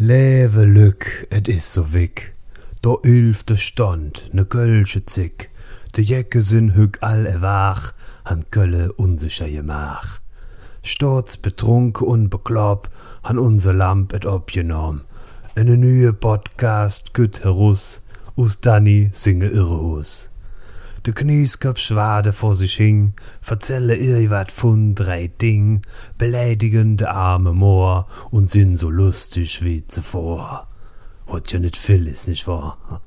Lewe Lück, et is so wick. Do ülfte Stond, ne Kölsche Zick. De Jecke sind hüg all erwach, han Kölle unsicher gemach. Sturz betrunk und beklopp, han unser Lamp et obgenommen. Eine neue Podcast güt herus, us Danny singe Irrehus. De Knieskop schwade vor sich hing, verzelle irgendwat von drei Ding, beleidigen de arme Moor und sind so lustig wie zuvor. Hat ja nicht viel, ist nicht wahr?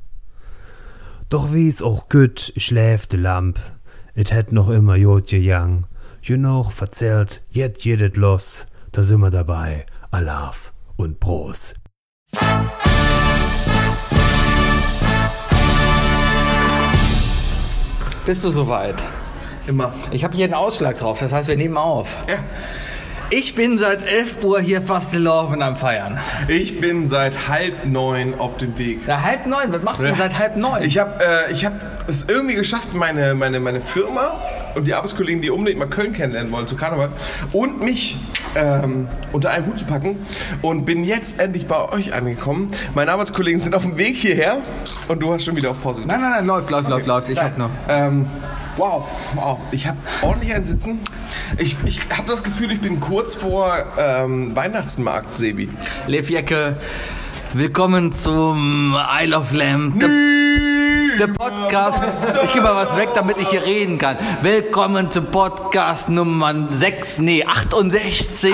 Doch wie's auch güt, schläft de Lamp, et hätt noch immer jod gejang, genug verzählt, jet jedet los, da sind wir dabei, Alaf und Bros. Bist du soweit? Immer. Ich habe hier einen Ausschlag drauf, das heißt, wir nehmen auf. Ja. Ich bin seit 11 Uhr hier fast gelaufen am Feiern. Ich bin seit halb neun auf dem Weg. Na, halb neun, was machst du denn seit halb neun? Ich habe äh, ich hab es irgendwie geschafft, meine, meine, meine Firma und die Arbeitskollegen, die unbedingt mal Köln kennenlernen wollen zu Karneval und mich ähm, unter einen Hut zu packen und bin jetzt endlich bei euch angekommen. Meine Arbeitskollegen sind auf dem Weg hierher und du hast schon wieder auf Pause nein, nein, nein, läuft, läuft, läuft, läuft. Ich hab noch. Ähm, wow, wow. Ich habe ordentlich ein Sitzen. Ich, ich habe das Gefühl, ich bin kurz vor ähm, Weihnachtsmarkt, Sebi. Lev Jecke, willkommen zum Isle of Lamb. Der, der Podcast. Ich gebe mal was weg, damit ich hier reden kann. Willkommen zum Podcast Nummer 6, nee, 68. 68.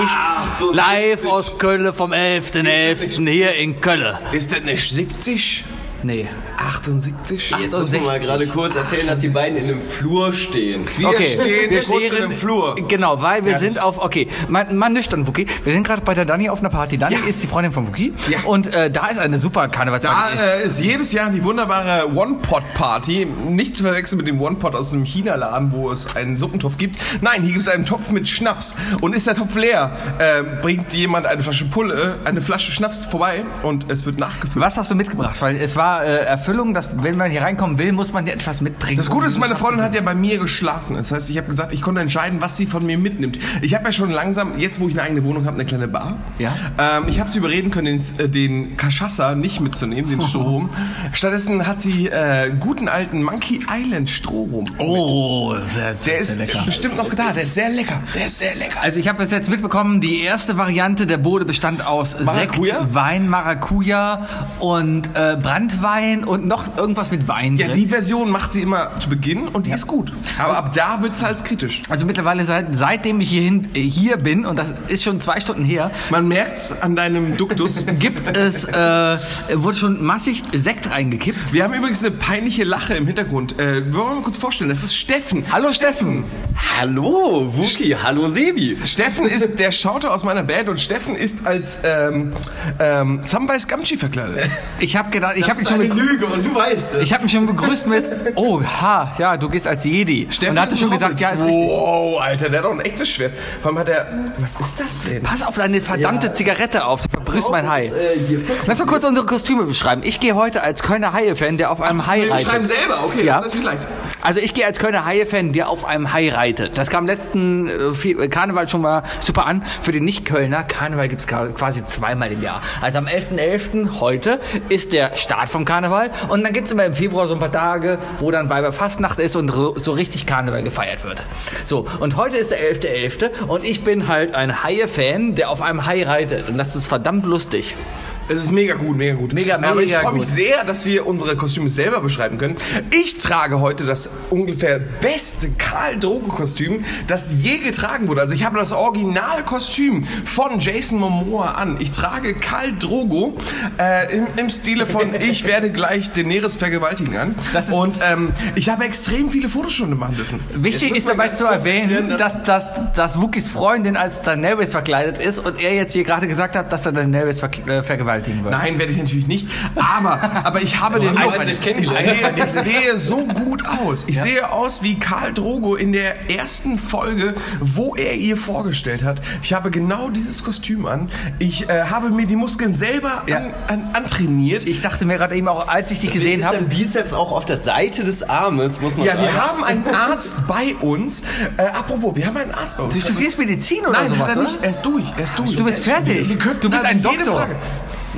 Live aus Köln vom 11.11. hier in Köln. Ist das nicht 70? Nee. 78? Jetzt muss man mal gerade kurz erzählen, dass die beiden in einem Flur stehen. Wir okay, stehen wir stehen in dem Flur. Genau, weil wir Ja. sind auf, okay, mal, mal nüchtern, Wookie. Wir sind gerade bei der Dani auf einer Party. Dani Ja. ist die Freundin von Wookie. Ja. Und äh, da ist eine super Da Karnevalsparty. äh, ist jedes Jahr die wunderbare One-Pot-Party. Nicht zu verwechseln mit dem One-Pot aus einem China-Laden, wo es einen Suppentopf gibt. Nein, hier gibt es einen Topf mit Schnaps. Und ist der Topf leer, äh, bringt jemand eine Flasche Pulle, eine Flasche Schnaps vorbei und es wird nachgefüllt. Was hast du mitgebracht? Weil es war äh, Erfüllung, dass wenn man hier reinkommen will, muss man hier etwas mitbringen. Das Gute ist, meine Freundin hat ja bei mir geschlafen. Das heißt, ich habe gesagt, ich konnte entscheiden, was sie von mir mitnimmt. Ich habe ja schon langsam, jetzt wo ich eine eigene Wohnung habe, eine kleine Bar. Ja. Ähm, ich habe sie überreden können, den, äh, den Cachaça nicht mitzunehmen, den Strohrum. Stattdessen hat sie äh, guten alten Monkey Island Strohrum. Oh, sehr, sehr, Der ist sehr lecker. bestimmt noch da. Der ist sehr lecker. Der ist sehr lecker. Also ich habe es jetzt mitbekommen, die erste Variante der Bode bestand aus Maracuja? Sekt, Wein, Maracuja und äh, Brandwein und noch irgendwas mit Wein Ja, drin. die Version macht sie immer zu Beginn und die ist gut. Aber ab da wird's halt kritisch. Also mittlerweile seit, seitdem ich hierhin, hier bin, und das ist schon zwei Stunden her, Man merkt's an deinem Duktus. gibt es, äh, wurde schon massig Sekt reingekippt. Wir haben übrigens eine peinliche Lache im Hintergrund. Äh, wollen wir mal kurz vorstellen, das ist Steffen. Hallo Steffen! Hallo, Wookie, hallo Sebi. Steffen ist der Schauter aus meiner Band und Steffen ist als ähm, ähm, Sambai Scamchi verkleidet. Ich habe gedacht, ich habe schon eine Lüge und du weißt es. ich hab mich schon begrüßt mit, oh, ha, ja, du gehst als Jedi. und da hat er ist schon ein gesagt, Hobbit. ja, ist richtig. Wow, Alter, der hat doch ein echtes Schwert. Vor allem hat er. Was ist das denn? Pass auf deine verdammte Ja. Zigarette auf, du verbrühst mein Hai. Das ist, äh, Lass mal kurz unsere Kostüme beschreiben. Ich gehe heute als Kölner Haie-Fan, der auf einem Hai Wir reitet. schreiben selber, okay, Ja. das ist natürlich leicht. Also ich gehe als Kölner Haie-Fan, der auf einem Hai reitet. Das kam letzten äh, äh, Karneval schon mal super an. Für den Nicht-Kölner, Karneval gibt's ka- quasi zweimal im Jahr. Also am 11.11. heute ist der Start vom Karneval und dann gibt's immer im Februar so ein paar Tage, wo dann Weiberfastnacht ist und so richtig Karneval gefeiert wird. So, und heute ist der 11.11. und ich bin halt ein Haie-Fan, der auf einem Hai reitet. Und das ist verdammt lustig. Es ist mega gut, mega gut. Mega, Aber ich mega freue mich gut. sehr, dass wir unsere Kostüme selber beschreiben können. Ich trage heute das ungefähr beste Karl Drogo Kostüm, das je getragen wurde. Also ich habe das Originalkostüm von Jason Momoa an. Ich trage Karl Drogo äh, im, im Stile von Ich werde gleich Daenerys vergewaltigen an. Das ist- Und ähm, ich habe extrem viele Fotostunden machen dürfen. Wichtig ist dabei zu erwähnen, dass, dass, dass Wookies Freundin als Daenerys verkleidet ist und er jetzt hier gerade gesagt hat, dass er Daenerys ver äh, vergewaltigen wird. Nein, werde ich natürlich nicht. Aber, aber ich habe den haben Look. wir sich Ich kennengelernt. sehe, ich sehe so gut aus. Ich sehe aus wie Karl Drogo in der ersten Folge, wo er ihr vorgestellt hat. Ich habe genau dieses Kostüm an. Ich äh, habe mir die Muskeln selber Ja. an, an, antrainiert. Ich dachte mir gerade eben auch, als ich dich gesehen ist habe, dein Bizeps auch auf der Seite des Armes, muss man ja, sagen. wir haben einen Arzt bei uns. Äh, apropos, wir haben einen Arzt bei uns. du studierst Medizin oder Nein, sowas, hat er oder? nicht. Er ist durch. Er ist durch. Du bist fertig. Du bist also ein jede Doktor.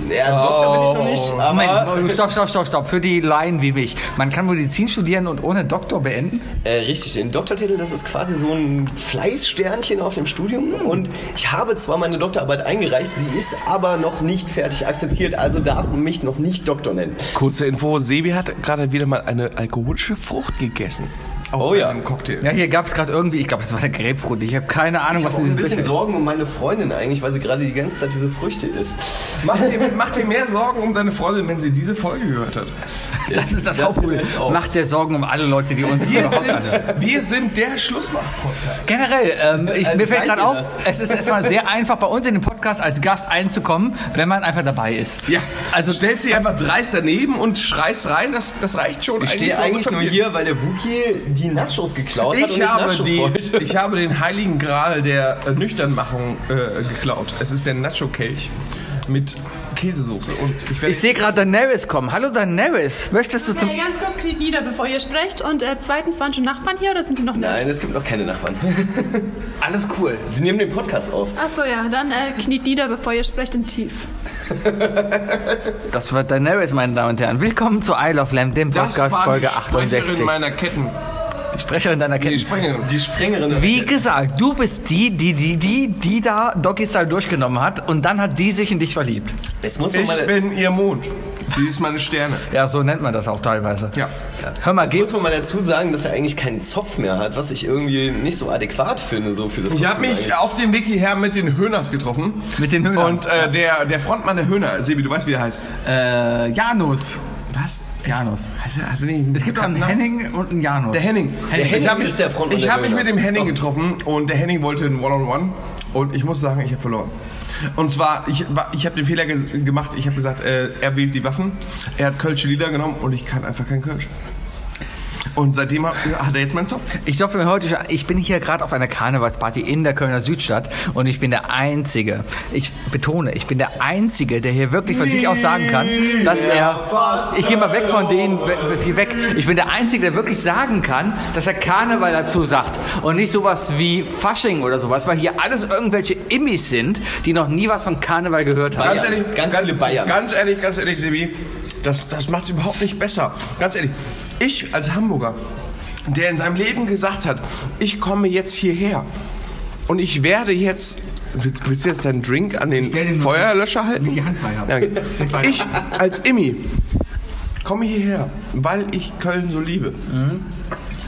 Ja, Doktor bin ich noch nicht, aber Moment, stopp, stopp, stopp, stopp. Für die Laien wie mich. Man kann Medizin studieren und ohne Doktor beenden? äh, richtig, den Doktortitel, das ist quasi so ein Fleißsternchen auf dem Studium. Und ich habe zwar meine Doktorarbeit eingereicht, sie ist aber noch nicht fertig akzeptiert, also darf man mich noch nicht Doktor nennen. Kurze Info, Sebi hat gerade wieder mal eine alkoholische Frucht gegessen. Aus Oh ja. Cocktail. Ja, hier gab es gerade irgendwie, ich glaube, das war der Grapefruit. Ich habe keine Ahnung, Ich was dieses ein bisschen ist. Sorgen um meine Freundin eigentlich, weil sie gerade die ganze Zeit diese Früchte isst. Mach dir, mach dir mehr Sorgen um deine Freundin, wenn sie diese Folge gehört hat. Das ist das, Das Hauptproblem. Macht dir Sorgen um alle Leute, die uns Wir sind, wir sind der Schlussmach-Podcast. Generell, ähm, ich, mir fällt gerade auf, das? es ist erstmal sehr einfach, bei uns in den Podcast als Gast einzukommen, wenn man einfach dabei ist. Ja, Also stellst dich einfach dreist daneben und schreist rein, das, das reicht schon. Ich stehe eigentlich so nur hier, weil der Wookie die Nachos geklaut hat und Ich nicht habe, Nachos die, wollte. ich habe den heiligen Gral der äh, Nüchternmachung äh, geklaut. Es ist der Nacho-Kelch mit Käsesoße. Und ich Ich sehe gerade Daenerys kommen. Hallo Daenerys, möchtest du zum... Ganz kurz kniet nieder, bevor ihr sprecht. Und äh, zweitens, waren schon Nachbarn hier oder sind die noch nicht? Nein, es gibt noch keine Nachbarn. Alles cool. Sie nehmen den Podcast auf. Achso, ja, dann äh, kniet nieder, bevor ihr sprecht und tief. Das wird Daenerys, meine Damen und Herren. Willkommen zu Isle of Lamb, dem das Podcast war Folge die Sprecherin 68. meiner Ketten. Die Sprecherin deiner Die Kette. Sprengerin. Die Sprengerin. Wie gesagt, du bist die, die, die, die, die da Doggy Style durchgenommen hat und dann hat die sich in dich verliebt. Jetzt muss man Ich bin ihr Mond. Sie ist meine Sterne. Ja, so nennt man das auch teilweise. Ja. Hör mal, jetzt muss man mal dazu sagen, dass er eigentlich keinen Zopf mehr hat, was ich irgendwie nicht so adäquat finde, so für das Ich habe mich eigentlich. auf dem Weg hierher mit den Höhners getroffen. Mit den Höhnern. Und äh, der, der Frontmann der Höhner, Sebi, du weißt, wie er heißt. äh, Janus. Was? Janus. Einen Es gibt auch einen? Henning und einen Janus. Der Henning. Der Henning ich habe ist der Frontmann ich hab mich mit dem Henning Doch. getroffen und der Henning wollte ein One-on-One und ich muss sagen, ich habe verloren. Und zwar, ich, ich habe den Fehler ge gemacht, ich habe gesagt, äh, er wählt die Waffen, er hat Kölsche Lieder genommen und ich kann einfach kein Kölsch. Und seitdem hat hat er jetzt meinen Zopf. Ich durfte mir heute ich bin hier gerade auf einer Karnevalsparty in der Kölner Südstadt und ich bin der Einzige, ich betone, ich bin der Einzige, der hier wirklich von sich aus sagen kann, dass er, ich gehe mal weg von denen, we- weg, ich bin der Einzige, der wirklich sagen kann, dass er Karneval dazu sagt und nicht sowas wie Fasching oder sowas, weil hier alles irgendwelche Immis sind, die noch nie was von Karneval gehört haben. Ganz viele Bayern. Ganz ehrlich, ganz ehrlich, Sebi, das, das macht es überhaupt nicht besser. Ganz ehrlich, ich als Hamburger, der in seinem Leben gesagt hat, ich komme jetzt hierher und ich werde jetzt... Willst, du jetzt deinen Drink an den Feuerlöscher halten? Wie die Hand frei haben. Ja. Ich als Immi komme hierher, weil ich Köln so liebe.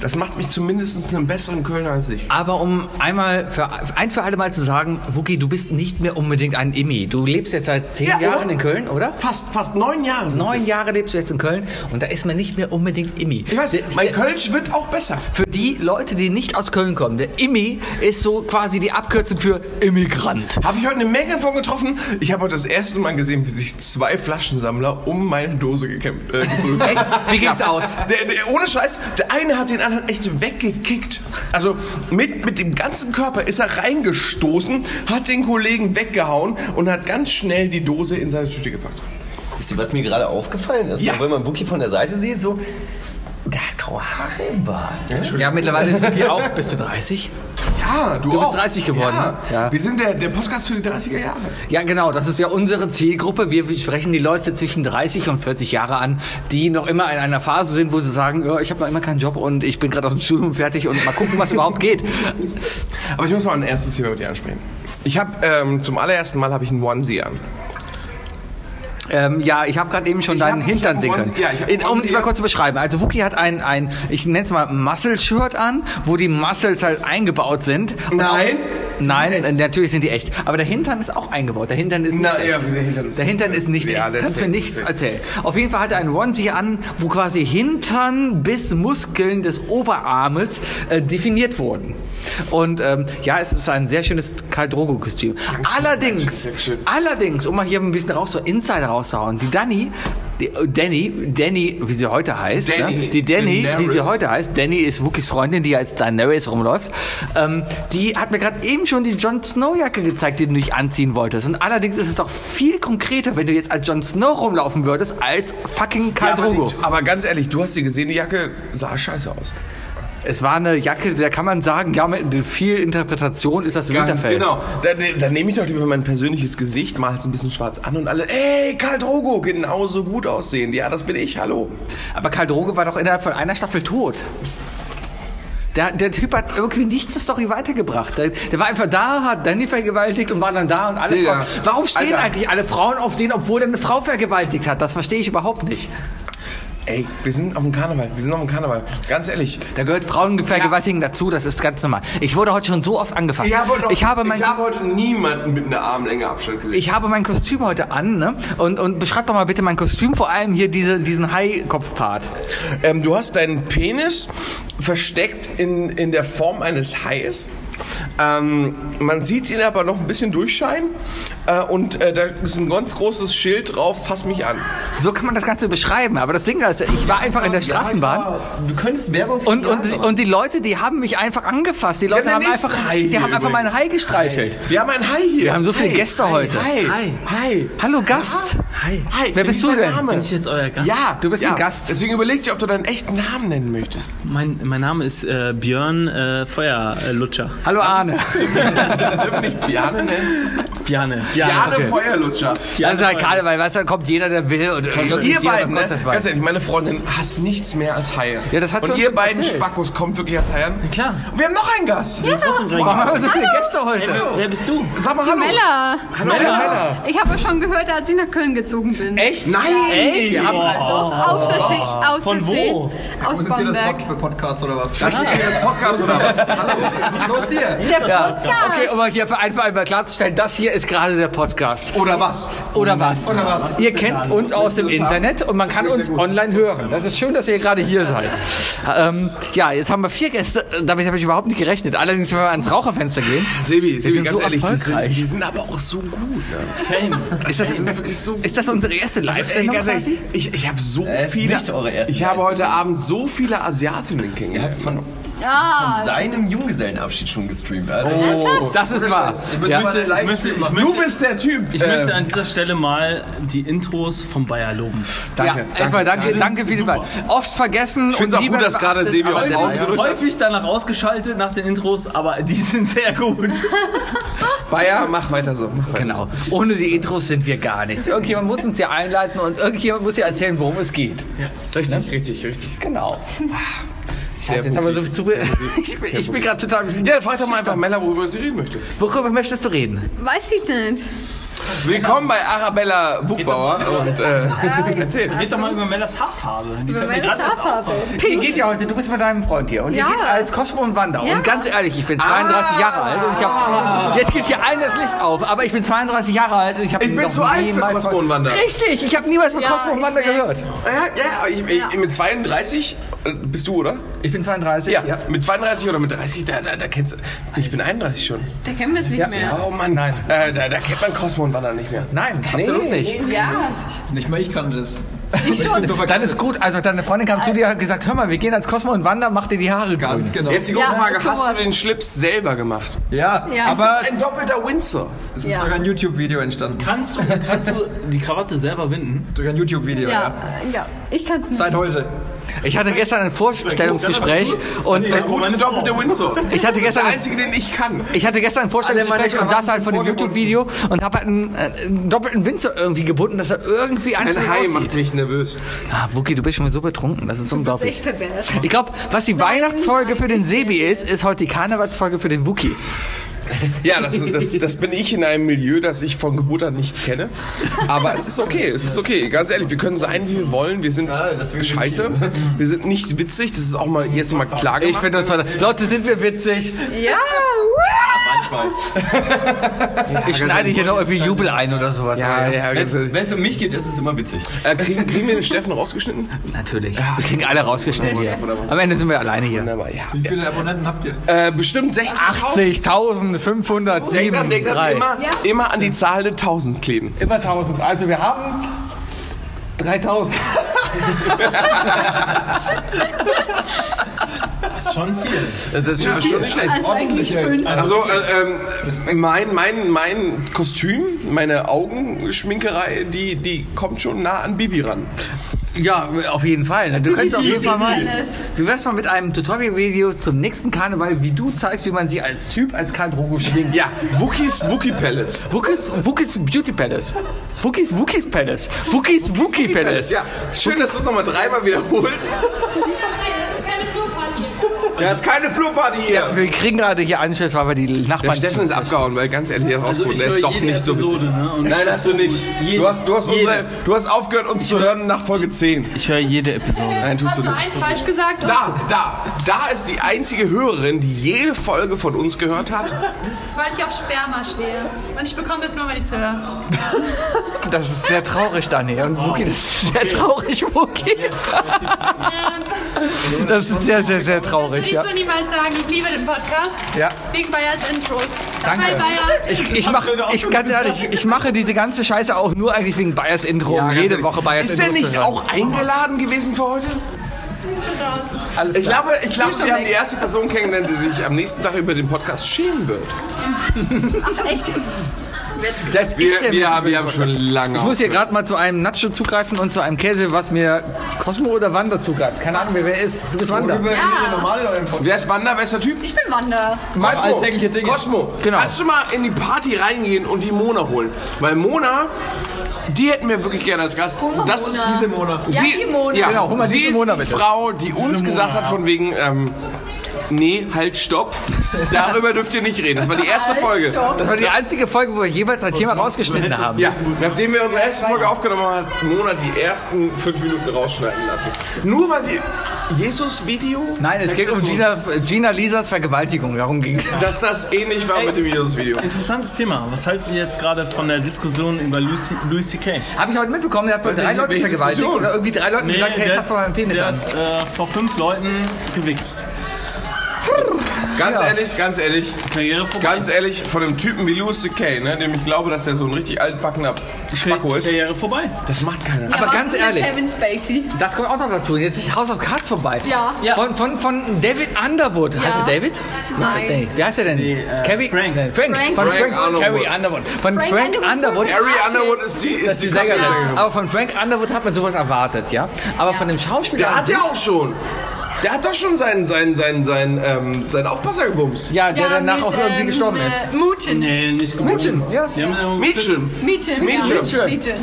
Das macht mich zumindest einen besseren Kölner als ich. Aber um einmal für, ein für alle Mal zu sagen, Wookie, du bist nicht mehr unbedingt ein Immi. Du lebst jetzt seit zehn Ja, Jahren oder? in Köln, oder? Fast, fast neun Jahre Neun. Jahre lebst du jetzt in Köln und da ist man nicht mehr unbedingt Immi. Ich weiß, Der- mein der- Kölsch wird auch besser. Für die Leute, die nicht aus Köln kommen, der Immi ist so quasi die Abkürzung für Immigrant. Habe ich heute eine Menge von getroffen. Ich habe heute das erste Mal gesehen, wie sich zwei Flaschensammler um meine Dose gekämpft äh, haben. Echt? Wie ging's aus? Der, der, ohne Scheiß, der eine hat den anderen echt weggekickt. Also mit, mit dem ganzen Körper ist er reingestoßen, hat den Kollegen weggehauen und hat ganz schnell die Dose in seine Tüte gepackt. Wisst ihr, was mir gerade aufgefallen ist? Ja. Wenn man Wookie von der Seite sieht, so, der hat graue Haare im Bart. Ne? Ja, mittlerweile ist Wookie auch. Bist du 30? Ja, du, Du bist auch. 30 geworden, Ja. ne? Ja. Wir sind der, der Podcast für die 30er Jahre. Ja, genau. Das ist ja unsere Zielgruppe. Wir sprechen die Leute zwischen 30 und 40 Jahre an, die noch immer in einer Phase sind, wo sie sagen, ja, ich habe noch immer keinen Job und ich bin gerade aus dem Studium fertig und mal gucken, was überhaupt geht. Aber ich muss mal ein ernstes Thema mit dir ansprechen. Ich habe ähm, zum allerersten Mal habe ich einen Onesie an. Ähm, ja, ich habe gerade eben schon Ich deinen hab- Hintern sehen können. Ja, In- einen um dich mal kurz zu beschreiben. Also Wookie hat ein, ein ich nenne es mal Muscle-Shirt an, wo die Muscles halt eingebaut sind. Nein. Nein, äh, natürlich sind die echt. Aber der Hintern ist auch eingebaut. Der Hintern ist nicht Na, echt. ja, der Hintern ist- der Hintern ist nicht Ja, echt. Kannst mir nichts erzählen. Auf jeden Fall hat er einen Onesie an, wo quasi Hintern bis Muskeln des Oberarmes äh, definiert wurden. Und ähm, ja, es ist ein sehr schönes Karl-Drogo-Kostüm. Allerdings, Dankeschön. allerdings, um mal hier ein bisschen raus, so Insider rauszuhauen, die Dani, die, äh, Danny, Danny, wie sie heute heißt, Danny. ne? die Danny, wie sie Daenerys. heute heißt, Danny ist Wookies Freundin, die als Daenerys rumläuft, ähm, die hat mir gerade eben schon die Jon Snow Jacke gezeigt, die du nicht anziehen wolltest. Und allerdings ist es doch viel konkreter, wenn du jetzt als Jon Snow rumlaufen würdest, als fucking Karl aber, Drogo. die, aber ganz ehrlich, du hast sie gesehen, die Jacke sah scheiße aus. Es war eine Jacke, da kann man sagen, ja, mit viel Interpretation ist das Ganz Winterfell. genau. Dann, dann nehme ich doch lieber mein persönliches Gesicht, mal es ein bisschen schwarz an und alle, ey, Karl Drogo, genauso gut aussehen. Ja, das bin ich, hallo. Aber Karl Droge war doch innerhalb von einer Staffel tot. Der, der Typ hat irgendwie nichts zur Story weitergebracht. Der, der war einfach da, hat Danny vergewaltigt und war dann da und alle Digga. Frauen. Warum stehen Alter. eigentlich alle Frauen auf den, obwohl er eine Frau vergewaltigt hat? Das verstehe ich überhaupt nicht. Ey, wir sind auf dem Karneval, wir sind auf dem Karneval. Ganz ehrlich. Da gehört Frauenvergewaltigen dazu, das ist ganz normal. Ich wurde heute schon so oft angefasst. ich habe mein ich habe heute niemanden mit einer Armlänge Abstand gesehen. Ich habe mein Kostüm heute an, ne? Und, und beschreib doch mal bitte mein Kostüm, vor allem hier diese, diesen Hai-Kopfpart. Ähm, du hast deinen Penis versteckt in, in der Form eines Hais. Ähm, man sieht ihn aber noch ein bisschen durchscheinen. Äh, und äh, da ist ein ganz großes Schild drauf, fass mich an. So kann man das Ganze beschreiben. Aber das Ding ist, ich war einfach in der Straßenbahn. Ja, du könntest Werbung für Und, die und, machen. und die Leute, die haben mich einfach angefasst. Die Leute der haben einfach, Hai die haben einfach meinen Hai gestreichelt. Wir haben ein Hai hier. Wir haben so viele Hai, Gäste Hai, heute. Hai. Hi. Hi. Hallo Gast. Hi. Hi. Wer bist Wie du denn? Name? Bin ich jetzt euer Gast? Ja, Du bist ja. ein Gast. Deswegen überleg dir, ob du deinen echten Namen nennen möchtest. Mein, mein Name ist äh, Björn äh, Feuerlutscher. Hallo Arne. Dürfen wir nicht Biane nennen? Bjarne. Biane Feuerlutscher. Das ist halt Karneval, weißt du, da kommt jeder, der will. Und Und wirklich ihr beiden, ne, das ganz ehrlich, meine Freundin hasst nichts mehr als Haie. Ja, das hat sie Und ihr beiden erzählt. Spackos kommt wirklich als Haie an? Klar. Und wir haben noch einen Gast. Warum haben wir so viele Gäste heute? Wer, wer bist du? Sag mal hallo. Mella. Hallo, Mella. Ich habe schon gehört, als ich nach Köln gezogen bin. Echt? Nein. Echt? Wir haben Aus Versehen. Aus Von wo? Aus Bamberg. Podcast oder was? Das ist hier das Podcast oder was? Was ist los hier? Der Podcast. Okay, um mal hier für einfach einmal klarzustellen, das hier ist gerade der Podcast. Oder was? Oder was? Oder was? Ihr kennt uns aus dem Internet und man kann uns online hören. Das ist schön, dass ihr gerade hier seid. Ähm, ja, jetzt haben wir vier Gäste. Damit habe ich überhaupt nicht gerechnet. Allerdings, wenn wir ans Raucherfenster gehen, Sebi, Sebi, sind ganz so ehrlich, wir sind, erfolgreich. wir sind aber auch so gut. Ne? Fame. ist das, sind wirklich so ist das unsere erste Ey, Live-Sendung ehrlich, quasi? ich, ich habe so ist viele. nicht eure erste ich habe heute Abend so viele Asiatinnen Er kennengelernt. Hat von, Ah, seinem Junggesellenabschied schon gestreamt. Also, Oh, das ist wahr. ja. Ich möchte, ich möchte, ich Du bist der Typ. ich möchte an dieser Stelle mal die Intros vom Bayer loben. danke. ja, erstmal danke, danke für die super. Wahl. Oft vergessen Ich finde es auch gut, dass gerade Sebi hat. Häufig danach ausgeschaltet nach den Intros, aber die sind sehr gut. Bayer, mach weiter so. Mach weiter Genau. So. Ohne die Intros sind wir gar nichts. Irgendjemand muss uns ja einleiten und irgendjemand muss ja erzählen, worum es geht. Richtig, richtig, richtig. Genau. Scheiße, jetzt haben wir so viel zu. Ich bin, ich bin gerade total. Ja, dann frag doch mal einfach Mella, worüber sie reden möchte. Worüber möchtest du reden? weiß ich nicht. Willkommen bei Arabella Wuckbauer und äh, erzähl. Red doch mal über Mellas Haarfarbe. Die Über auf. Haarfarbe. Ihr geht ja heute, du bist mit deinem Freund hier und Ja. ihr geht als Cosmo und Wanda. Ja. Und ganz ehrlich, ich bin 32 Jahre alt und ich habe. Jetzt geht hier allen das Licht auf, aber ich bin 32 Jahre alt und ich habe. Ich bin noch zu alt für Cosmo und Wanda. Richtig, ich habe niemals von Ja, Cosmo und Wanda gehört. Ja, ja, ich, ich, mit 32 äh, bist du, oder? Ich bin 32. Ja, mit 32 oder mit 30, da, da, da kennst du. Ich bin 31 schon. Da kennen wir es nicht mehr. Oh Mann, Nein. Äh, da, da kennt man Cosmo und Wanda nicht mehr. Nein, absolut nicht. Ja, Nicht mal ich kannte das. ich schon. Dann ist gut, also deine Freundin kam zu dir und hat gesagt, hör mal, wir gehen als Cosmo und Wanda, mach dir die Haare Ganz grün. genau. Jetzt die große Ja, Frage, hast du den Schlips selber gemacht? Ja, Ja. Das aber ist ein doppelter Windsor. es ist Ja. sogar ein YouTube-Video entstanden. Kannst du, kannst du die Krawatte selber binden? Durch ein YouTube-Video, ja. Ja, ja. Ich kann es nicht. Seit heute. Ich hatte gestern ein Vorstellungsgespräch und Der gute doppelte Windsor. ich hatte Der gestern einzige, den ich kann. ich hatte gestern ein Vorstellungsgespräch und saß halt vor dem YouTube-Video und habe halt einen, äh, einen doppelten Winzer irgendwie gebunden, dass er irgendwie Ein Hai macht aussieht. mich nervös. Ah, Wookie, du bist schon so betrunken, das ist Das ist unglaublich. Ich glaube, was die Weihnachtsfolge für den Sebi ist, ist heute die Karnevalsfolge für den Wookie. Ja, das, das, das bin ich in einem Milieu, das ich von Geburt an nicht kenne. Aber es ist okay, es ist okay. Ganz ehrlich, wir können sein, wie wir wollen. Wir sind das ich scheiße. Wir sind nicht witzig. Das ist auch mal jetzt mal klar gemacht. Ich finde uns heute, Leute, sind wir witzig. Ja, Ich schneide hier noch irgendwie Jubel ein oder sowas. ja, ja. Wenn es um mich geht, ist es immer witzig. Äh, kriegen, kriegen wir den Steffen rausgeschnitten? Natürlich. Wir kriegen alle rausgeschnitten hier. Am Ende sind wir alleine hier. Wunderbar, ja. Wie viele Abonnenten habt ihr? Äh, bestimmt 60. Denk dran, denk dran 80.573. Immer, Ja. immer an die Zahl der 1000 kleben. Immer 1000. Also wir haben 3000. Das ist schon viel. Das ist schon Schon nicht schlecht. also. Also äh, ähm, mein, mein, mein Kostüm, meine Augenschminkerei, die, die kommt schon nah an Bibi ran. Ja, auf jeden Fall. Du könntest auf jeden Fall mal. Wie wär's mal mit einem Tutorial-Video zum nächsten Karneval, wie du zeigst, wie man sich als Typ als Karl Drogo schwingt? Ja, Wookies Wookie Palace. Wookies, Wookies Beauty Palace. Wookies Wookies Palace. Wookies Wookie Palace. Ja, schön, dass du es nochmal dreimal wiederholst. Ja, ist keine Flurparty hier. Wir kriegen gerade hier Anschluss, weil wir die Der Nachbarn. Steffen ist abgehauen, weil ganz ehrlich, der Also ich der höre ist doch nicht so witzig. ne? Nein, hast du nicht. Jede- Du hast, du, hast unsere, du hast aufgehört, uns zu hören nach Folge 10. Ich höre jede Episode. Nein, tust Hast du du nicht. eins falsch gesagt? Da, da, da ist die einzige Hörerin, die jede Folge von uns gehört hat. Weil ich auf Sperma stehe. Und ich bekomme das nur, wenn ich es höre. Das ist sehr traurig, Dani. Und Wookie, das ist sehr traurig, Wookie. Das ist sehr, sehr, sehr Das traurig, will ja. ich so niemals sagen. Ich liebe den Podcast. Ja. Wegen Bayers Intros. Danke. Bayer. Ich, ich mache, ich, ganz ehrlich, ich mache diese ganze Scheiße auch nur eigentlich wegen Bayers Intro, ganz jede ehrlich. Woche Bayers Ist Intro er nicht auch eingeladen gewesen für heute? Alles Ich glaube, ich glaube wir haben die erste Person kennengelernt, die sich am nächsten Tag über den Podcast schämen wird. Ach, echt? Selbst Wir, ich, wir, über wir den haben schon lange. Ich muss hier gerade mal zu einem Nacho zugreifen und zu einem Käse, was mir Cosmo oder Wanda zugreift. Keine Ahnung, wer wer ist. Du bist Wanda. Wer ist Wanda? Wer ist der Typ? Ich bin Wanda. Cosmo. Cosmo, Genau. kannst du mal in die Party reingehen und die Mona holen? Weil Mona, die hätten wir wirklich gerne als Gast. Das ist diese Mona. Sie, Ja, die Mona. Ja, Genau, hol mal sie diese ist Mona, die bitte. Frau, die uns gesagt hat von wegen, ähm, nee, halt, stopp. Darüber dürft ihr nicht reden. Das war die erste Folge. Das war die einzige Folge, wo wir jeweils ein Thema rausgeschnitten haben. Ja, nachdem wir unsere erste Folge aufgenommen haben, hat Mona die ersten fünf Minuten rausschneiden lassen. Nur weil wir Jesus-Video, Nein, es ging um Gina, Gina Lisas Vergewaltigung. Darum ging es. dass das ähnlich war mit dem Jesus-Video. Interessantes Thema. Was haltet ihr jetzt gerade von der Diskussion über Louis, Louis C.K.? Habe ich heute mitbekommen, der hat wohl drei Leute vergewaltigt. Diskussion? Oder irgendwie drei Leuten gesagt, hey, der pass mal meinen Penis der an. hat äh, vor fünf Leuten gewichst. Ganz ehrlich, ganz ehrlich, Karriere vorbei. ganz ehrlich, von einem Typen wie Louis C.K., ne, dem ich glaube, dass der so ein richtig altbackener Spacko ist, Karriere vorbei. das macht keiner. Aber was ganz ehrlich. Kevin Spacey. Das kommt auch noch dazu. Jetzt ist House of Cards vorbei. Ja. Ja. Von, von, von David Underwood. Heißt er David? Nein. Nee. Wie heißt er denn? Nee, äh, Carrie? Frank. Nee, Frank. Frank. Von Frank Frank, Underwood. Carrie Underwood. Von Frank, Frank Underwood. Ah, Underwood ist die, ist die die Sängerin. Aber von Frank Underwood hat man sowas erwartet, ja? Aber von dem Schauspieler. Der hat ja auch schon. Der hat doch schon seinen, seinen, seinen, seinen, ähm, seinen Aufpasser gebumst. Ja, der Ja, danach mit, auch irgendwie ähm, gestorben äh, ist. Mutin. Nee, nicht gut. Mädchen, ja. Die haben, äh, Mädchen. Mietchen. Mädchen. Mietchen.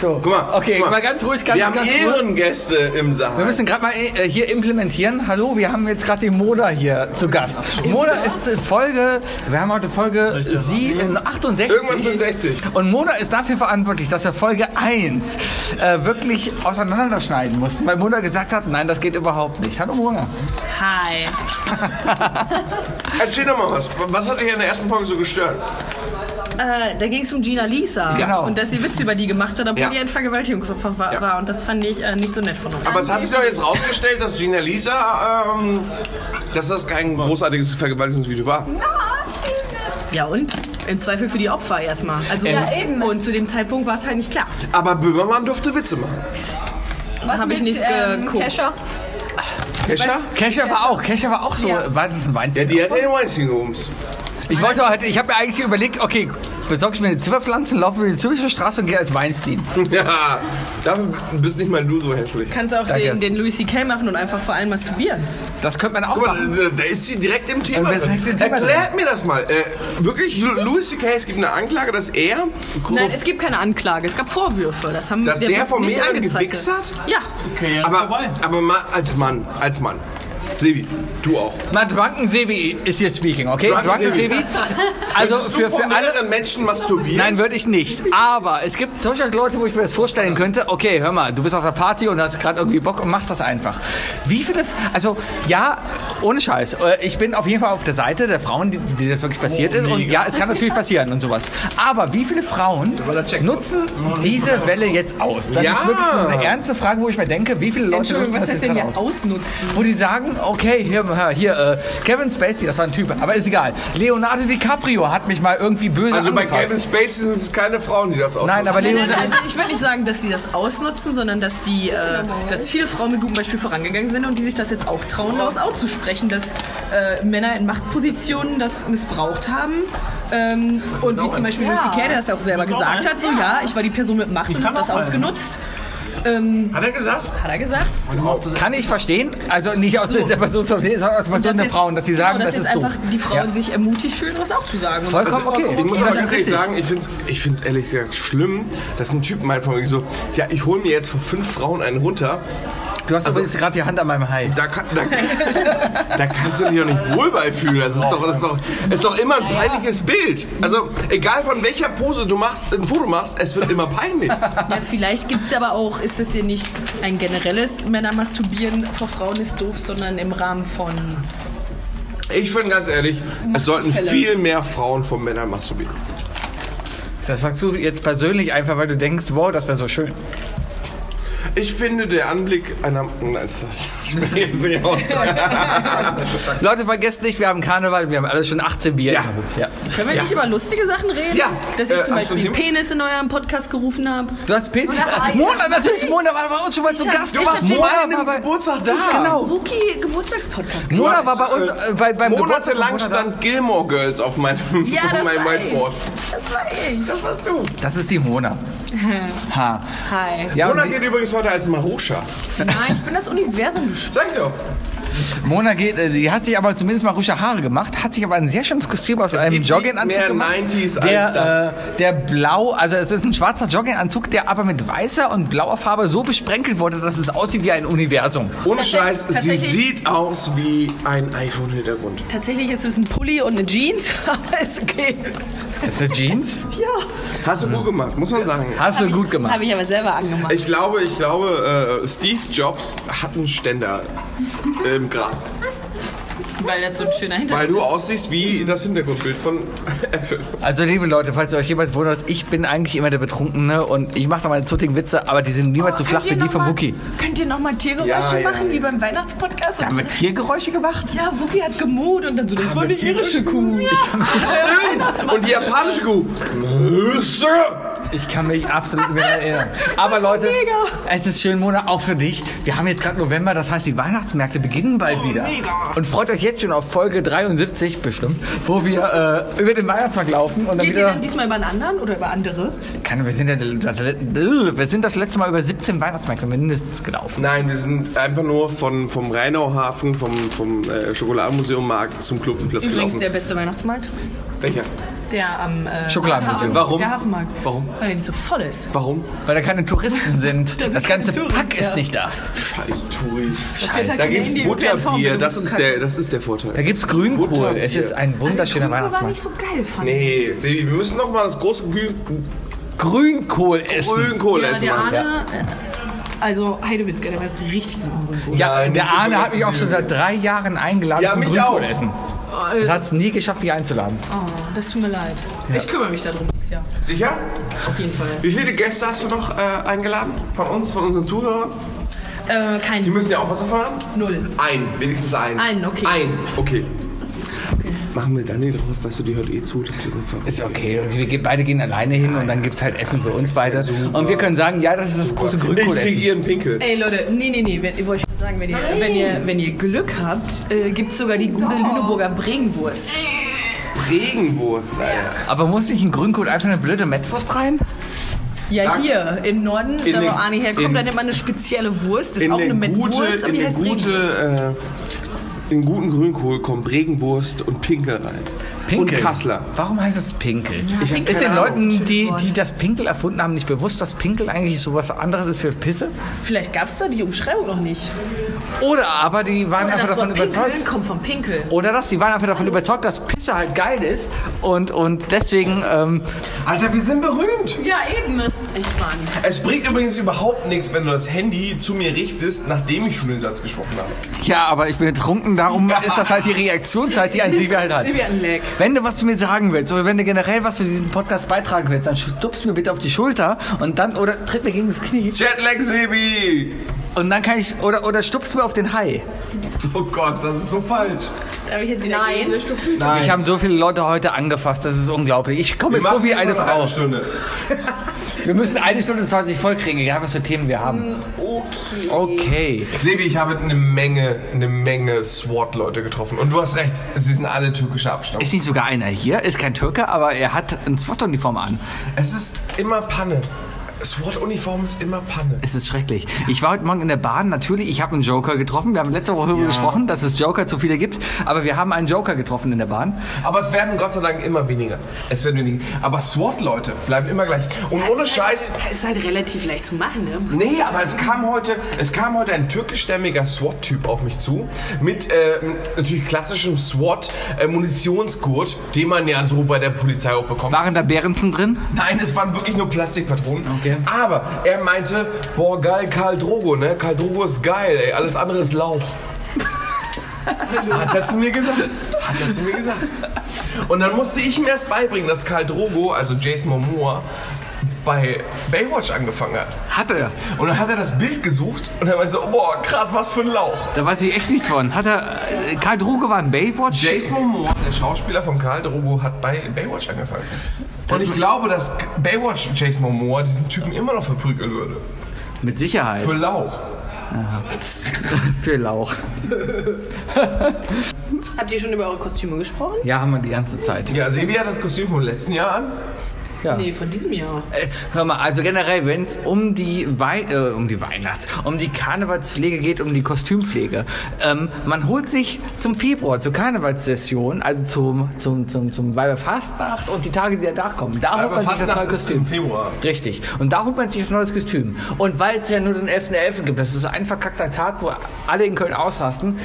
So. Guck mal, Okay, guck mal. mal ganz ruhig, ganz, Wir haben ganz ruhig. Ehrengäste im Saal. Wir müssen gerade mal äh, hier implementieren. Hallo, wir haben jetzt gerade die Mona hier zu Gast. Mona ist äh, Folge, wir haben heute Folge sie, äh, 68. Irgendwas mit 60. Und Mona ist dafür verantwortlich, dass wir Folge 1 äh, wirklich auseinanderschneiden mussten, weil Mona gesagt hat, nein, das geht überhaupt nicht. Hallo Mona. Hi. Erzähl doch mal was. Was hat dich in der ersten Folge so gestört? Äh, da ging es um Gina Lisa. Genau. Und dass sie Witze über die gemacht hat, obwohl Ja. die ein Vergewaltigungsopfer war. Ja. war. Und das fand ich äh, nicht so nett von uns. Aber es hat sich doch jetzt rausgestellt, dass Gina Lisa, ähm, dass das kein großartiges Vergewaltigungsvideo war. Ja und? Im Zweifel für die Opfer erstmal. Also, Ja, eben. Und zu dem Zeitpunkt war es halt nicht klar. Aber Böhmermann durfte Witze machen. Was Hab ich mit, nicht ähm, geguckt. Kesha? Kesha? Kesha war auch, Kesha war auch so, Ja. war das ein Ja, Weinstein? die hat ja den Weinstein gebumst. Ich wollte heute, ich habe mir eigentlich überlegt, okay, besorge ich mir eine Zimmerpflanze, laufe über die Zürcher Straße und gehe als Weinstein. Ja, dafür bist nicht mal du so hässlich. Kannst auch Danke. den, den Louis C.K. machen und einfach vor allem masturbieren. Das könnte man auch Guck machen. mal, da- da ist sie direkt im Thema. Direkt im Thema Erklärt mir das mal. Äh, wirklich, Louis C.K., es gibt eine Anklage, dass er, Nein, es gibt keine Anklage. Es gab Vorwürfe. Das haben dass der, wird von mehreren angezeigt. gewichst hat? Ja. Karriere Aber, vorbei. aber mal als Mann, als Mann. Sebi, du auch. Mal Drunken Sebi ist hier speaking, okay? Drunken Drunken, Sebi. Sebi. Also für, für alle. Menschen masturbieren? Nein, würde ich nicht. Aber es gibt durchaus Leute, wo ich mir das vorstellen könnte, okay, hör mal, du bist auf der Party und hast gerade irgendwie Bock und machst das einfach. Wie viele, also ja, ohne Scheiß, äh, ich bin auf jeden Fall auf der Seite der Frauen, die, die das wirklich passiert ist und ja, es kann natürlich passieren und sowas. Aber wie viele Frauen nutzen diese Welle jetzt aus? Das Ja. ist wirklich so eine ernste Frage, wo ich mir denke, wie viele Leute Entschuldigung, nutzen was das heißt jetzt denn hier aus? ausnutzen? Wo die sagen, okay, hier, hier äh, Kevin Spacey, das war ein Typ, aber ist egal. Leonardo DiCaprio hat mich mal irgendwie böse Also bei angefasst. Kevin Spacey sind es keine Frauen, die das ausnutzen. Nein, aber Leonardo... also ich würde nicht sagen, dass sie das ausnutzen, sondern dass die, äh, dass viele Frauen mit gutem Beispiel vorangegangen sind und die sich das jetzt auch trauen, daraus auszusprechen, dass äh, Männer in Machtpositionen das missbraucht haben. Ähm, und wie zum Beispiel Ja. Lucy Kay, der das ja auch selber auch gesagt hat, so ja, ich war die Person mit Macht und kann habe das ausgenutzt. Ähm, Hat er gesagt? hat er gesagt. Kann ich verstehen. Also nicht aus der Person, sondern aus der Person der Frauen, dass sie sagen, genau, dass das jetzt ist einfach doof. die Frauen Ja. sich ermutigt fühlen, was auch zu sagen. Und Vollkommen ist okay. Ich muss aber ganz ehrlich sagen, ich finde es ich find's ehrlich gesagt schlimm, dass ein Typ meint von mir so, ja, ich hole mir jetzt von fünf Frauen einen runter. Du hast Also- übrigens gerade die Hand an meinem Hai. Da, kann, da, da kannst du dich doch nicht wohl bei fühlen. Das ist doch, das ist doch, ist doch immer ein peinliches Bild. Also, egal von welcher Pose du machst, ein Foto machst, es wird immer peinlich. Ja, vielleicht gibt es aber auch, ist das hier nicht ein generelles Männermasturbieren vor Frauen ist doof, sondern im Rahmen von. Ich finde ganz ehrlich, es sollten viel mehr Frauen von Männern masturbieren. Das sagst du jetzt persönlich einfach, weil du denkst, wow, das wäre so schön. Ich finde, der Anblick einer. Nein, das ich jetzt nicht aus. Leute, vergesst nicht, wir haben Karneval, wir haben alle schon 18 Bier. Ja. ja. Können wir nicht über lustige Sachen reden? Ja. Dass ich Äh, zum du Beispiel? Penis in eurem Podcast gerufen habe. Du hast. Haie. Mona, natürlich, Mona war bei uns schon mal zu Gast. ich hab Mona war bei, Geburtstag da. Genau. Wookie Geburtstagspodcast. Mona war bei uns, äh, bei, beim Monatelang stand Gilmore Girls auf meinem, Ja, auf das meinem war ich. Whiteboard. Das war ich. Das warst du. da. Das ist die Mona. Ha. Hi. Ja, Mona geht übrigens heute als Marusha. Nein, ich bin das Universum, du Sag doch. Mona geht, äh, die hat sich aber zumindest mal rusche Haare gemacht, hat sich aber ein sehr schönes Kostüm aus einem gibt Jogginganzug gemacht. mehr 90s als der, das. äh, der blau, also es ist ein schwarzer Jogginganzug, der aber mit weißer und blauer Farbe so besprenkelt wurde, dass es aussieht wie ein Universum. Ohne Scheiß, sie sieht aus wie ein iPhone-Hintergrund. Tatsächlich ist es ein Pulli und eine Jeans, aber ist okay. Ist das Jeans? Ja. Hast du gut gemacht, muss man sagen. Hast du gut gemacht. Habe ich aber selber angemacht. Ich glaube, ich glaube, äh, Steve Jobs hat einen Ständer im Grab. Weil das so ein schöner Weil Hintergrund du aussiehst wie das Hintergrundbild von Apple. Also liebe Leute, falls ihr euch jemals wundert, ich bin eigentlich immer der Betrunkene und ich mache da meine zutigen Witze, aber die sind niemals so flach wie die von Wookie. Könnt ihr nochmal Tiergeräusche Ja, ja, machen, ja. wie beim Weihnachtspodcast? Haben wir Tiergeräusche gemacht? Ja, Wookie hat gemut und dann so, das war eine irische Kuh. Stimmt. Und die japanische Kuh. Nüsse. Ich kann mich absolut nicht mehr erinnern. Aber Leute, es ist schön, Mona, auch für dich. Wir haben jetzt gerade November, das heißt, die Weihnachtsmärkte beginnen bald wieder. Und freut euch jetzt schon auf Folge 73 bestimmt, wo wir äh, über den Weihnachtsmarkt laufen und dann Geht ihr dann diesmal über einen anderen oder über andere? Keine, wir, sind ja, wir sind das letzte Mal über 17 Weihnachtsmärkte mindestens gelaufen. Nein, wir sind einfach nur von, vom Rheinauhafen, vom, vom äh, Schokoladenmuseum Markt zum Klopfenplatz Übrigens gelaufen. der beste Weihnachtsmarkt. Welcher? Der am äh, Schokoladenmuseum. Warum? Der Hafenmarkt. Warum? Weil der nicht so voll ist. Warum? Weil da keine Touristen sind. Das keine ganze Touristen, Pack ist ja. nicht da. Scheiß Turi. Scheiße. Da gibt's Butterbier, das ist der, das ist der Da Vorteil. gibt's Grünkohl. Butterbier. Es ist ein wunderschöner war Weihnachtsmarkt. nicht so geil, fand ich. Nee, Sebi, wir müssen noch mal das große Grün Grünkohl essen. Grünkohl Ja, essen. Arne, äh, also Heidewitzka, der war richtig guten Grünkohl. Ja, der Arne hat mich auch schon seit drei Jahren eingeladen Ja, zum mich Grünkohlessen. Äh, Und hat es nie geschafft, mich einzuladen. Oh, das tut mir leid. Ich kümmere mich darum dieses Jahr. Sicher? Auf jeden Fall. Wie viele Gäste hast du noch äh, eingeladen? Von uns, von unseren Zuhörern? Äh, Die kein müssen ja auch was haben? Null. Ein, wenigstens ein. Ein, okay. Ein, okay. Machen wir Dani draus, weißt du, die hört eh zu. Das ist Ist okay. Wir gehen, beide gehen alleine hin und dann gibt's halt Essen für uns beide. Und wir können sagen, ja, das ist das große ich krieg Grünkohlessen. ihren Pinkel. Ey Leute, nee, nee, nee, wenn, wollte ich mal sagen, wenn ihr, wenn ihr, wenn ihr Glück habt, äh, gibt es sogar die gute Lüneburger Bregenwurst. Regenwurst, Alter. Aber muss nicht ein Grünkohl einfach eine blöde Mettwurst rein? Ja, hier im Norden, In da wo Arne herkommt, in- da nimmt man eine spezielle Wurst. Das ist In auch eine den Mettwurst, gute, aber in die heißt Bregenwurst. gute, äh, in guten Grünkohl kommt Regenwurst und Pinkel rein. Pinkel. Und Kassler. Warum heißt es Pinkel? Ich hab ist den. Leuten, die, die das Pinkel erfunden haben, nicht bewusst, dass Pinkel eigentlich so was anderes ist für Pisse? Vielleicht gab es da die Umschreibung noch nicht. Oder aber die waren Oder einfach davon Wort überzeugt. Kommt vom Pinkel. Oder das, die waren einfach davon überzeugt, dass Pisse halt geil ist und, und deswegen, ähm, Alter, wir sind berühmt. Ja, eben. Echt, Mann. Es bringt übrigens überhaupt nichts, wenn du das Handy zu mir richtest, nachdem ich schon den Satz gesprochen habe. ja, aber ich bin betrunken, darum ist das halt die Reaktionszeit, die ein Sebi halt hat. Sebi hat einen Lag. Wenn du was zu mir sagen willst oder wenn du generell was zu diesem Podcast beitragen willst, dann stupst mir bitte auf die Schulter und dann oder tritt mir gegen das Knie Jetlag, Sebi! und dann kann ich oder oder stupst mir auf den Hai. Oh Gott, das ist so falsch. Darf ich jetzt wieder Nein, gehen? Nein. Ich habe so viele Leute heute angefasst, das ist unglaublich. Ich komme mir vor wie eine Frau. Eine Stunde. Wir müssen eine Stunde 20 voll kriegen, egal was für Themen wir haben. Okay. Okay. Sebi, ich habe eine Menge, eine Menge SWAT-Leute getroffen. Und du hast recht, sie sind alle türkischer Abstammung. Ist nicht sogar einer hier, ist kein Türke, aber er hat eine SWAT-Uniform an. Es ist immer Panne. SWAT-Uniform ist immer Panne. Es ist schrecklich. Ich war heute Morgen in der Bahn, natürlich, ich habe einen Joker getroffen. Wir haben letzte Woche darüber gesprochen, dass es Joker zu viele gibt. Aber wir haben einen Joker getroffen in der Bahn. Aber es werden Gott sei Dank immer weniger. Es werden weniger. Aber SWAT-Leute bleiben immer gleich. Und ohne Scheiß. Ist halt relativ leicht zu machen, ne? Muss Nee, aber es kam heute, es kam heute ein türkischstämmiger SWAT-Typ auf mich zu. Mit äh, natürlich klassischem SWAT-Munitionsgurt, den man ja so bei der Polizei auch bekommt. Waren da Behrensen drin? Nein, es waren wirklich nur Plastikpatronen. Okay. Aber er meinte, boah, geil, Karl Drogo, ne? Karl Drogo ist geil, ey. Alles andere ist Lauch. Hat er zu mir gesagt. Hat er zu mir gesagt. Und dann musste ich ihm erst beibringen, dass Karl Drogo, also Jason Momoa, bei Baywatch angefangen hat. Hat er. Und dann hat er das Bild gesucht und er meinte so, oh, boah, krass, was für ein Lauch. Da weiß ich echt nichts von. Hat er. äh, Karl Droge war in Baywatch? Jason Momoa, der Schauspieler von Karl Drogo, hat bei Baywatch angefangen. Und ich glaube, dass Baywatch Jason Momoa diesen Typen immer noch verprügeln würde. Mit Sicherheit. Für Lauch. Für Lauch. Habt ihr schon über eure Kostüme gesprochen? Ja, haben wir die ganze Zeit. Ja, Sebi hat das Kostüm vom letzten Jahr an. Ja. Nee, von diesem Jahr. Äh, Hör mal, also generell, wenn es um die Wei äh, um die Weihnachts, um die Karnevalspflege geht, um die Kostümpflege, ähm, man holt sich zum Februar, zur Karnevalssession, also zum zum zum zum Weiberfastnacht und die Tage, die danach kommen, da holt man sich das neue ist Kostüm. im Februar. Richtig. Und da holt man sich ein neues Kostüm. Und weil es ja nur den 11.11. gibt, das ist ein verkackter Tag, wo alle in Köln ausrasten,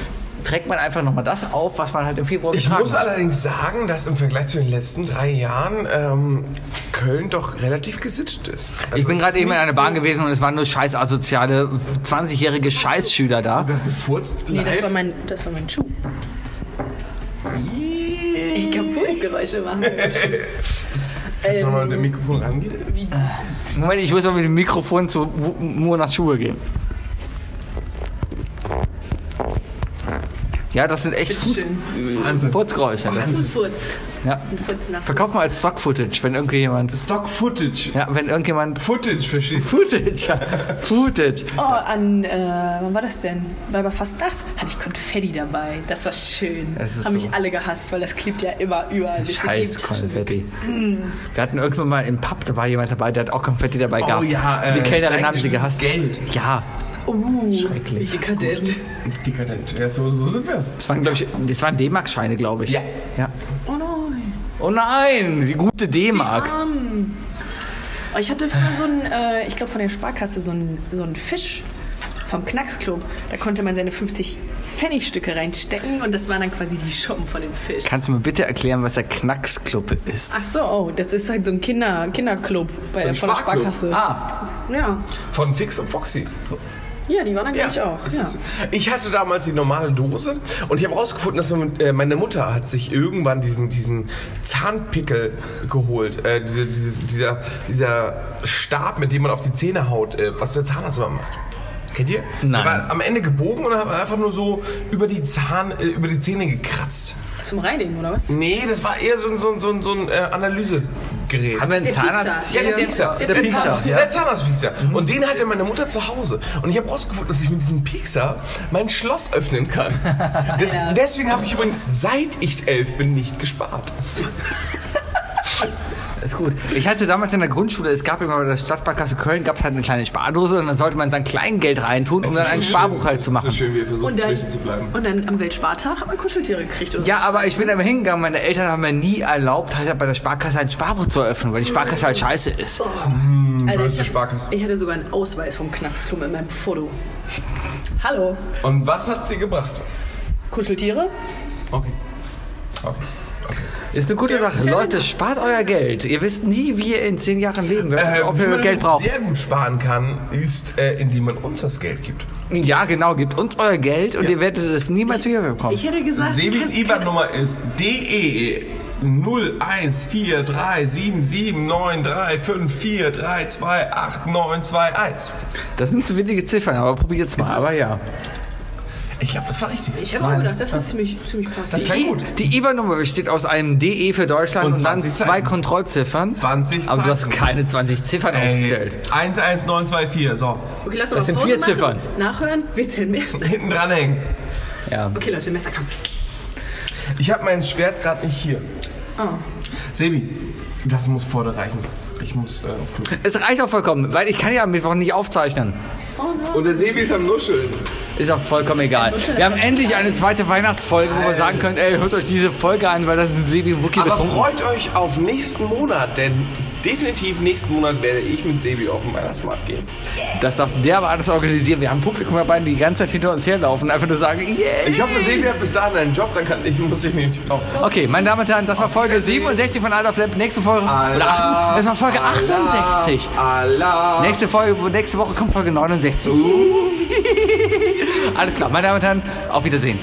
trägt man einfach nochmal das auf, was man halt im Februar Ich getragen muss hat. allerdings sagen, dass im Vergleich zu den letzten drei Jahren ähm, Köln doch relativ gesittet ist. Also Ich bin gerade eben in einer Bahn gewesen und es waren nur scheiß asoziale 20-jährige Scheißschüler da. gefurzt Nee, das war mein, das war mein Schuh. Ich kann Pulsgeräusche machen. Kannst du nochmal mit dem Mikrofon rangehen? Moment, ich muss mal mit dem Mikrofon zu Monas Schuhe gehen. Ja, das sind echt Fuß. Furzgeräusche. Das ist, ja. Furz nach. Verkaufen wir als Stock-Footage, wenn irgendjemand... Stock Footage. Ja, wenn irgendjemand... Footage, verstehst Footage, ja. Footage. Oh, an, äh, wann war das denn? Bei Fastnacht hatte ich Konfetti dabei. Das war schön. Ist Haben so. mich alle gehasst, weil das klebt ja immer überall. Scheiß. Konfetti. Wir hatten irgendwann mal im Pub, da war jemand dabei, der hat auch Konfetti dabei Oh gehabt. ja, Und die äh, Kellnerin haben sie gehasst. Geld. Ja, Uh, Schrecklich. Dekadent. Dekadent. Ja, so, so sind wir. das waren, glaube ich, das waren D-Mark-Scheine, glaube ich. Ja. ja. Oh nein. Oh nein, die gute D-Mark. Oh, Ich hatte früher so einen, äh, ich glaube von der Sparkasse, so einen, so einen Fisch vom Knacksclub. Da konnte man seine 50 Pfennigstücke reinstecken und das waren dann quasi die Schuppen von dem Fisch. Kannst du mir bitte erklären, was der Knacksclub ist? Ach so, oh, das ist halt so ein Kinder, Kinderclub bei der, von der. Sparkasse. Ah, Ja. Von Fix und Foxy. Ja, die waren dann, glaube ich, auch. Ja. Ist, ich hatte damals die normale Dose und ich habe rausgefunden, dass äh, meine Mutter hat sich irgendwann diesen, diesen Zahnpickel geholt. Äh, diese, diese, dieser, dieser Stab, mit dem man auf die Zähne haut, äh, was der Zahnarzt immer macht. Kennt ihr? Nein. Der war am Ende gebogen und hat einfach nur so über die, Zahn, äh, über die Zähne gekratzt. Zum Reinigen, oder was? Nee, das war eher so, ein- so, ein- so, ein- so ein äh, Analysegerät. haben wir einen Der Zahnarzt? Ja, der Ja, Piekser. der Piekser, Zahn, ja. Der Zahnarztpiekser. Und den hatte meine Mutter zu Hause. Und ich habe rausgefunden, dass ich mit diesem Piekser mein Schloss öffnen kann. Des, deswegen habe ich übrigens, seit ich elf bin, nicht gespart. Ist gut. Ich hatte damals in der Grundschule, es gab immer bei der Stadtsparkasse Köln, gab es halt eine kleine Spardose und dann sollte man sein Kleingeld reintun, um dann ein Sparbuch halt zu machen. So schön, wie ihr versucht, Und dann, zu bleiben. und dann am Weltspartag hat man Kuscheltiere gekriegt. Oder Ja, aber ich bin aber hingegangen, meine Eltern haben mir nie erlaubt, halt bei der Sparkasse ein Sparbuch zu eröffnen, weil die Sparkasse halt scheiße ist. so. Alter, böse ich, Sparkasse. ich hatte sogar einen Ausweis vom Knacksklub mit meinem Foto. Hallo, Und was hat sie gebracht? Kuscheltiere? Okay. Okay. Ist eine gute Sache. Leute, spart euer Geld. Ihr wisst nie, wie ihr in zehn Jahren leben werdet, Äh, ob ihr man Geld braucht. sehr gut sparen kann, ist, äh, indem man uns das Geld gibt. Ja, genau. Gebt uns euer Geld und ihr werdet es niemals wieder bekommen. Ich hätte gesagt, Sebis IBAN-Nummer ist DE 0143779354328921. Das sind zu wenige Ziffern, aber probiert es mal. Aber ja. Ich glaube, das war richtig. Ich habe auch gedacht, das ist ziemlich, ziemlich passend. Das klingt gut. Die IBAN-Nummer besteht aus einem DE für Deutschland und, Und dann 20 zwei Zeichen. Kontrollziffern. 20 Aber du hast keine 20 Ziffern aufgezählt. 11924, so. Okay, lass Das aber sind Pause vier machen. Ziffern. Nachhören, wir zählen mehr. Hinten dranhängen. Ja. Okay, Leute, Messerkampf. Ich habe mein Schwert gerade nicht hier. Oh. Sebi, das muss vor dir reichen. Ich muss äh, auf Klo. Es reicht auch vollkommen, weil ich kann ja am Mittwoch nicht aufzeichnen. Und der Sebi ist am Nuscheln. Ist auch vollkommen egal. Wir haben endlich eine zweite Weihnachtsfolge, wo wir sagen können, ey, hört euch diese Folge an, weil das ist ein Sebi und Wookie Aber betrunken. freut euch auf nächsten Monat, denn definitiv nächsten Monat werde ich mit Sebi auf den Weihnachtsmarkt gehen. Das darf der aber alles organisieren. Wir haben Publikum dabei, die die ganze Zeit hinter uns herlaufen und einfach nur sagen, yeah. Ich hoffe, Sebi hat bis dahin einen Job, dann kann ich, muss ich nicht drauf. Okay, meine Damen und Herren, das war Folge 67 von Alter Flap. Nächste Folge, acht, das war Folge 68. Allah. Nächste Folge, nächste Woche kommt Folge 69. Alles klar, meine Damen und Herren, auf Wiedersehen.